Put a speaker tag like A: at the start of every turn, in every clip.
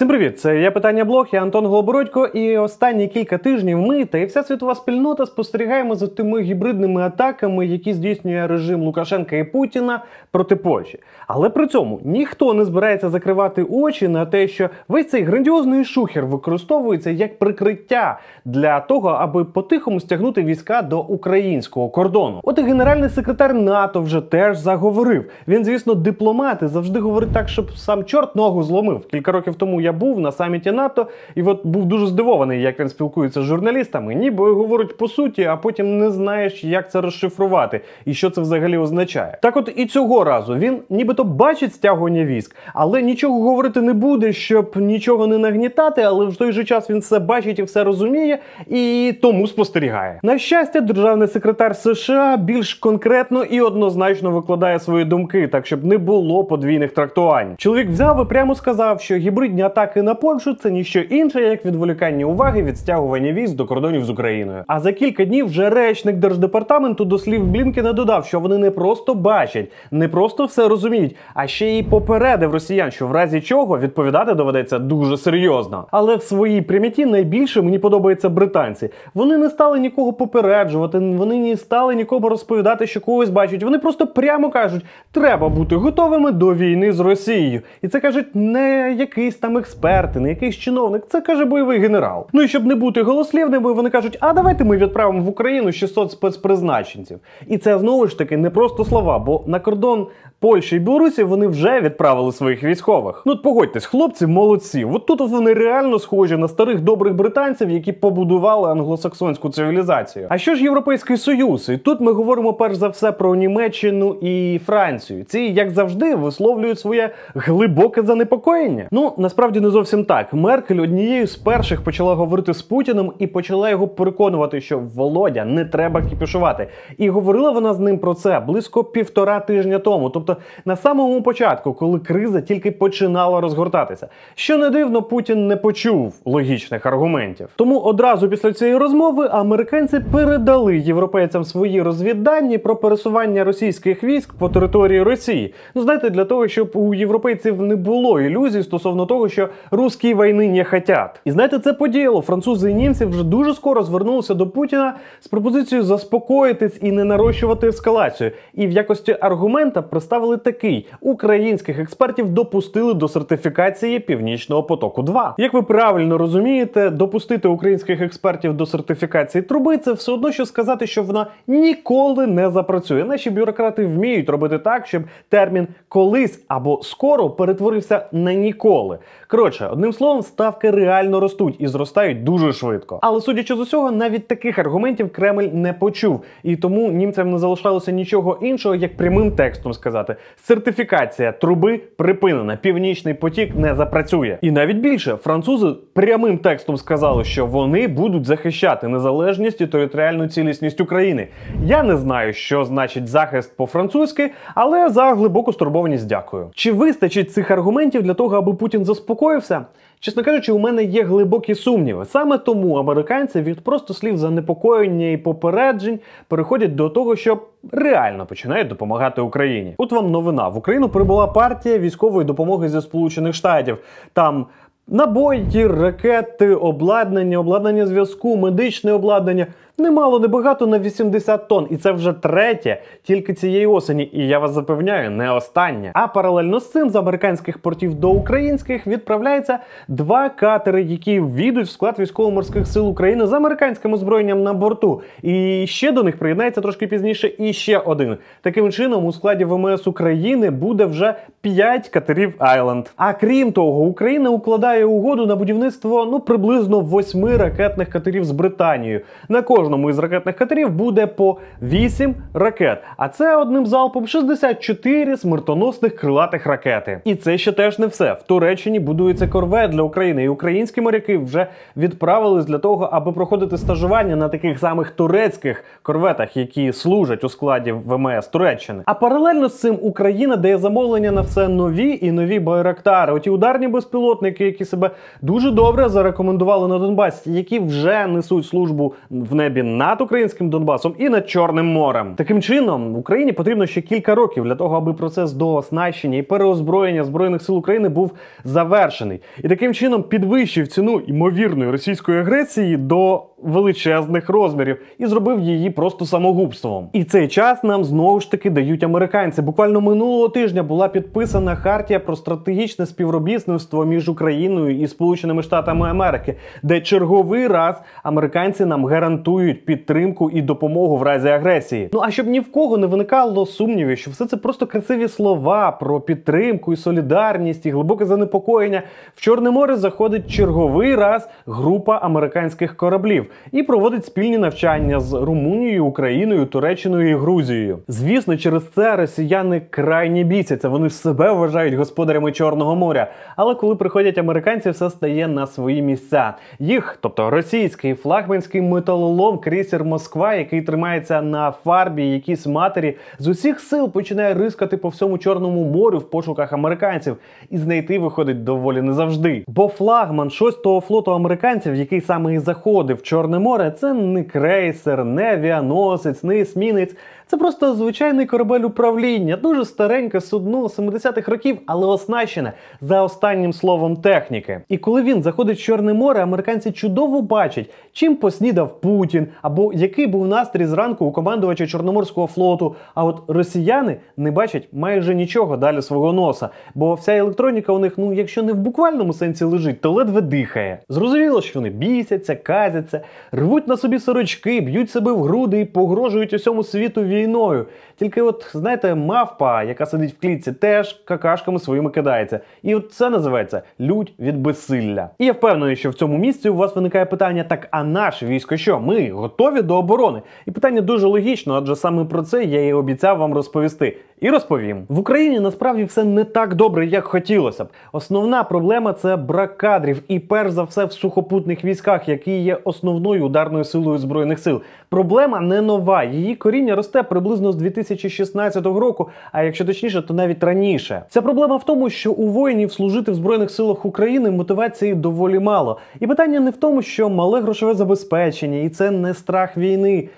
A: Всім привіт! Це я питання блог, я Антон Голобородько, і останні кілька тижнів ми та і вся світова спільнота спостерігаємо за тими гібридними атаками, які здійснює режим Лукашенка і Путіна проти Польщі. Але при цьому ніхто не збирається закривати очі на те, що весь цей грандіозний шухер використовується як прикриття для того, аби по-тихому стягнути війська до українського кордону. От і генеральний секретар НАТО вже теж заговорив. Він, звісно, дипломат і завжди говорить так, щоб сам чорт ногу зломив. Кілька років тому я був на саміті НАТО і от був дуже здивований, як він спілкується з журналістами. Ніби говорить по суті, а потім не знаєш, як це розшифрувати і що це взагалі означає. Так, от і цього разу він нібито бачить стягування військ, але нічого говорити не буде, щоб нічого не нагнітати. Але в той же час він все бачить і все розуміє, і тому спостерігає. На щастя, державний секретар США більш конкретно і однозначно викладає свої думки, так щоб не було подвійних трактувань. Чоловік взяв і прямо сказав, що гібридні атаки на Польщу це ніщо інше, як відволікання уваги від стягування військ до кордонів з Україною. А за кілька днів вже речник держдепартаменту до слів Блінкена додав, що вони не просто бачать, не просто все розуміють, а ще й попередив росіян, що в разі чого відповідати доведеться дуже серйозно. Але в своїй пряміті найбільше мені подобаються британці. Вони не стали нікого попереджувати, вони не стали нікому розповідати, що когось бачать. Вони просто прямо кажуть, треба бути готовими до війни з Росією. І це кажуть не якийсь там експерт, не якийсь чиновник, це каже бойовий генерал. Ну і щоб не бути голослівними, вони кажуть, а давайте ми відправимо в Україну 600 спецпризначенців. І це знову ж таки не просто слова, бо на кордон Польщі і Білорусі вони вже відправили своїх військових. Ну погодьтесь, хлопці молодці. От тут вони реально схожі на старих добрих британців, які побудували англосаксонську цивілізацію. А що ж Європейський Союз? І тут ми говоримо перш за все про Німеччину і Францію. Ці, як завжди, висловлюють своє глибоке занепокоєння. Ну насправді не зовсім так. Меркель однією з перших почала говорити з Путіним і почала його переконувати, що Володя не треба кіпішувати. І говорила вона з ним про це близько півтора тижня тому. Тобто на самому початку, коли криза тільки починала розгортатися. Що не дивно, Путін не почув логічних аргументів. Тому одразу після цієї розмови американці передали європейцям свої розвіддані про пересування російських військ по території Росії. Ну знаєте, для того, щоб у європейців не було ілюзій стосовно того, що русські війни не хотять. І знаєте, це подіяло. Французи і німці вже дуже скоро звернулися до Путіна з пропозицією заспокоїтись і не нарощувати ескалацію. І в якості аргумента представили такий: українських експертів допустили до сертифікації Північного потоку. 2 як ви правильно розумієте, допустити українських експертів до сертифікації труби це все одно, що сказати, що вона ніколи не запрацює. Наші бюрократи вміють робити так, щоб термін колись або скоро перетворився на ніколи. Коротше, одним словом, ставки реально ростуть і зростають дуже швидко. Але судячи з усього, навіть таких аргументів Кремль не почув, і тому німцям не залишалося нічого іншого, як прямим текстом сказати: сертифікація труби припинена, північний потік не запрацює. І навіть більше французи прямим текстом сказали, що вони будуть захищати незалежність і територіальну цілісність України. Я не знаю, що значить захист по-французьки, але за глибоку стурбованість дякую. Чи вистачить цих аргументів для того, аби Путін заспокоївся? Чесно кажучи, у мене є глибокі сумніви. Саме тому американці від просто слів занепокоєння і попереджень переходять до того, що реально починають допомагати Україні. От вам новина: в Україну прибула партія військової допомоги зі Сполучених Штатів. Там набої, ракети, обладнання, обладнання зв'язку, медичне обладнання. Немало, небагато на 80 тонн, і це вже третє тільки цієї осені. І я вас запевняю, не останнє. А паралельно з цим з американських портів до українських відправляється два катери, які війдуть в склад військово-морських сил України з американським озброєнням на борту. І ще до них приєднається трошки пізніше і ще один. Таким чином, у складі ВМС України буде вже 5 катерів Айленд. А крім того, Україна укладає угоду на будівництво ну приблизно 8 ракетних катерів з Британією. На кожному із ракетних катерів буде по 8 ракет. А це одним залпом 64 смертоносних крилатих ракети. І це ще теж не все. В Туреччині будується корвет для України, і українські моряки вже відправились для того, аби проходити стажування на таких самих турецьких корветах, які служать у складі ВМС Туреччини. А паралельно з цим Україна дає замовлення на все нові і нові байрактари. Оті ударні безпілотники, які себе дуже добре зарекомендували на Донбасі, які вже несуть службу в небі небі над українським Донбасом і над Чорним морем. Таким чином Україні потрібно ще кілька років для того, аби процес дооснащення і переозброєння збройних сил України був завершений, і таким чином підвищив ціну ймовірної російської агресії до величезних розмірів і зробив її просто самогубством. І цей час нам знову ж таки дають американці. Буквально минулого тижня була підписана хартія про стратегічне співробітництво між Україною і Сполученими Штатами Америки, де черговий раз американці нам гарантують підтримку і допомогу в разі агресії. Ну а щоб ні в кого не виникало сумнівів, що все це просто красиві слова про підтримку і солідарність і глибоке занепокоєння. В Чорне море заходить черговий раз група американських кораблів і проводить спільні навчання з Румунією, Україною, Туреччиною і Грузією. Звісно, через це росіяни крайні бісяться. Вони себе вважають господарями Чорного моря. Але коли приходять американці, все стає на свої місця. Їх, тобто російський флагманський металолом крейсер Москва, який тримається на фарбі, якійсь матері, з усіх сил починає рискати по всьому Чорному морю в пошуках американців, і знайти виходить доволі не завжди. Бо флагман 6-го флоту американців, який саме і заходив в Чорне море, це не крейсер, не авіаносець, не есмінець. Це просто звичайний корабель управління, дуже стареньке судно 70-х років, але оснащене за останнім словом техніки. І коли він заходить в Чорне море, американці чудово бачать, чим поснідав Путін, або який був настрій зранку у командувача Чорноморського флоту. А от росіяни не бачать майже нічого далі свого носа, бо вся електроніка у них, ну якщо не в буквальному сенсі лежить, то ледве дихає. Зрозуміло, що вони бісяться, казяться, рвуть на собі сорочки, б'ють себе в груди і погрожують усьому світу війною. Тільки, от знаєте, мавпа, яка сидить в клітці, теж какашками своїми кидається. І от це називається лють від безсилля. І я впевнений, що в цьому місці у вас виникає питання: так, а наше військо що? Ми готові до оборони? І питання дуже логічно, адже саме про це я і обіцяв вам розповісти. І розповім в Україні насправді все не так добре, як хотілося б. Основна проблема це брак кадрів, і перш за все в сухопутних військах, які є основною ударною силою збройних сил. Проблема не нова. Її коріння росте приблизно з 2016 року, а якщо точніше, то навіть раніше. Ця проблема в тому, що у воїнів служити в збройних силах України мотивації доволі мало. І питання не в тому, що мале грошове забезпечення, і це не страх війни.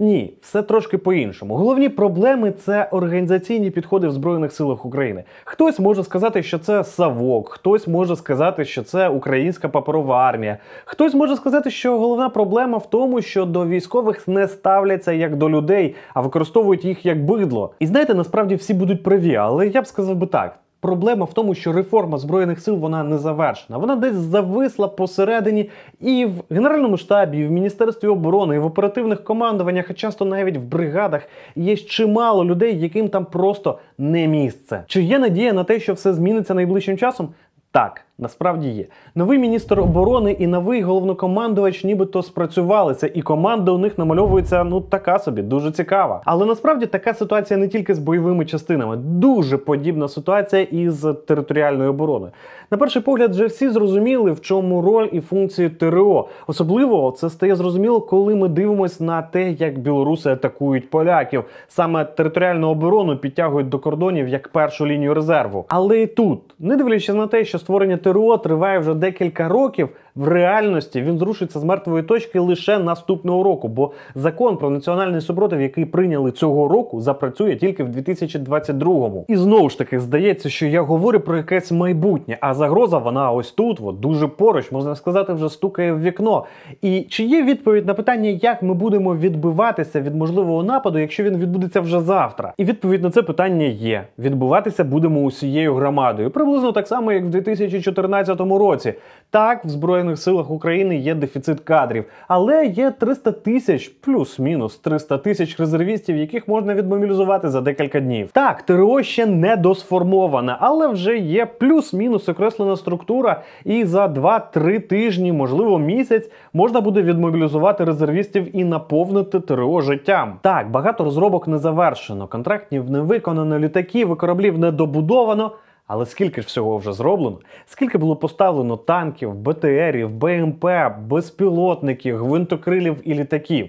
A: Ні, все трошки по-іншому. Головні проблеми це організаційні підходи в Збройних силах України. Хтось може сказати, що це Савок, хтось може сказати, що це українська паперова армія. Хтось може сказати, що головна проблема в тому, що до військових не ставляться як до людей, а використовують їх як бидло. І знаєте, насправді всі будуть праві, але я б сказав би так. Проблема в тому, що реформа збройних сил вона не завершена. Вона десь зависла посередині і в генеральному штабі, і в міністерстві оборони, і в оперативних командуваннях, а часто навіть в бригадах є чимало людей, яким там просто не місце. Чи є надія на те, що все зміниться найближчим часом? Так, насправді є. Новий міністр оборони і новий головнокомандувач нібито спрацювалися, і команда у них намальовується ну така собі, дуже цікава. Але насправді така ситуація не тільки з бойовими частинами, дуже подібна ситуація із територіальною обороною. На перший погляд, вже всі зрозуміли, в чому роль і функції ТРО. Особливо це стає зрозуміло, коли ми дивимося на те, як білоруси атакують поляків. Саме територіальну оборону підтягують до кордонів як першу лінію резерву. Але і тут, не дивлячись на те, що створення ТРО триває вже декілька років. В реальності він зрушиться з мертвої точки лише наступного року, бо закон про національний супротив, який прийняли цього року, запрацює тільки в 2022-му. І знову ж таки здається, що я говорю про якесь майбутнє, а загроза вона ось тут, от, дуже поруч, можна сказати, вже стукає в вікно. І чи є відповідь на питання, як ми будемо відбиватися від можливого нападу, якщо він відбудеться вже завтра? І відповідь на це питання є: відбуватися будемо усією громадою, приблизно так само, як в 2014 році. Так, в збройних силах України є дефіцит кадрів, але є 300 тисяч плюс-мінус 300 тисяч резервістів, яких можна відмобілізувати за декілька днів. Так, ТРО ще не досформована, але вже є плюс-мінус окреслена структура, і за 2-3 тижні, можливо, місяць, можна буде відмобілізувати резервістів і наповнити ТРО життям. Так, багато розробок не завершено, контрактів не виконано, літаків і кораблів не добудовано. Але скільки ж всього вже зроблено? Скільки було поставлено танків, БТРів, БМП, безпілотників, гвинтокрилів і літаків?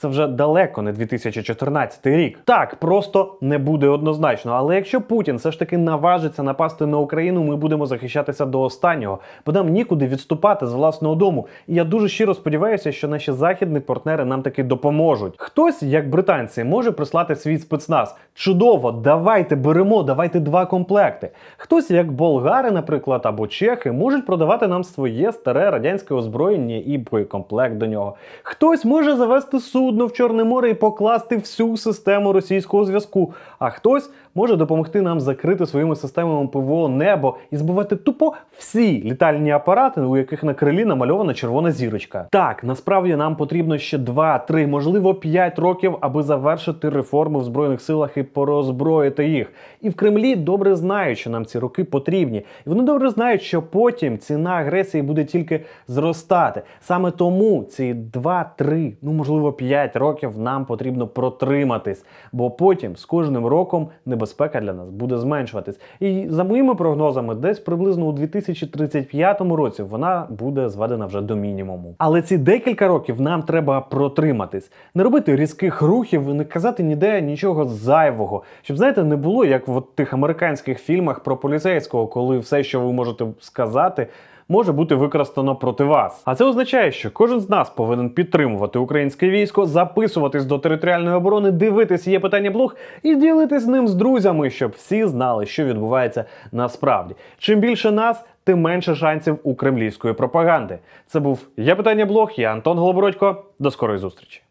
A: Це вже далеко не 2014 рік. Так просто не буде однозначно. Але якщо Путін все ж таки наважиться напасти на Україну, ми будемо захищатися до останнього, бо нам нікуди відступати з власного дому. І я дуже щиро сподіваюся, що наші західні партнери нам таки допоможуть. Хтось, як британці, може прислати свій спецназ. Чудово, давайте беремо, давайте два комплекти. Хтось, як болгари, наприклад, або чехи, можуть продавати нам своє старе радянське озброєння і боєкомплект до нього. Хтось може завести судно в Чорне море і покласти всю систему російського зв'язку. А хтось може допомогти нам закрити своїми системами ПВО небо і збивати тупо всі літальні апарати, у яких на крилі намальована червона зірочка. Так, насправді нам потрібно ще 2, 3, можливо 5 років, аби завершити реформи в збройних силах і порозброїти їх. І в Кремлі добре знають, що нам ці роки потрібні. І вони добре знають, що потім ціна агресії буде тільки зростати. Саме тому ці 2, 3, ну можливо 5 років нам потрібно протриматись, бо потім з кожним роком небезпека для нас буде зменшуватись. І за моїми прогнозами, десь приблизно у 2035 році вона буде зведена вже до мінімуму. Але ці декілька років нам треба протриматись, не робити різких рухів не казати ніде нічого зайвого, щоб знаєте, не було як в тих американських фільмах про поліцейського, коли все, що ви можете сказати. Може бути використано проти вас. А це означає, що кожен з нас повинен підтримувати українське військо, записуватись до територіальної оборони, дивитись є питання блог і ділитись ним з друзями, щоб всі знали, що відбувається насправді. Чим більше нас, тим менше шансів у кремлівської пропаганди. Це був я питання блог. Я Антон Голобородько. До скорої зустрічі.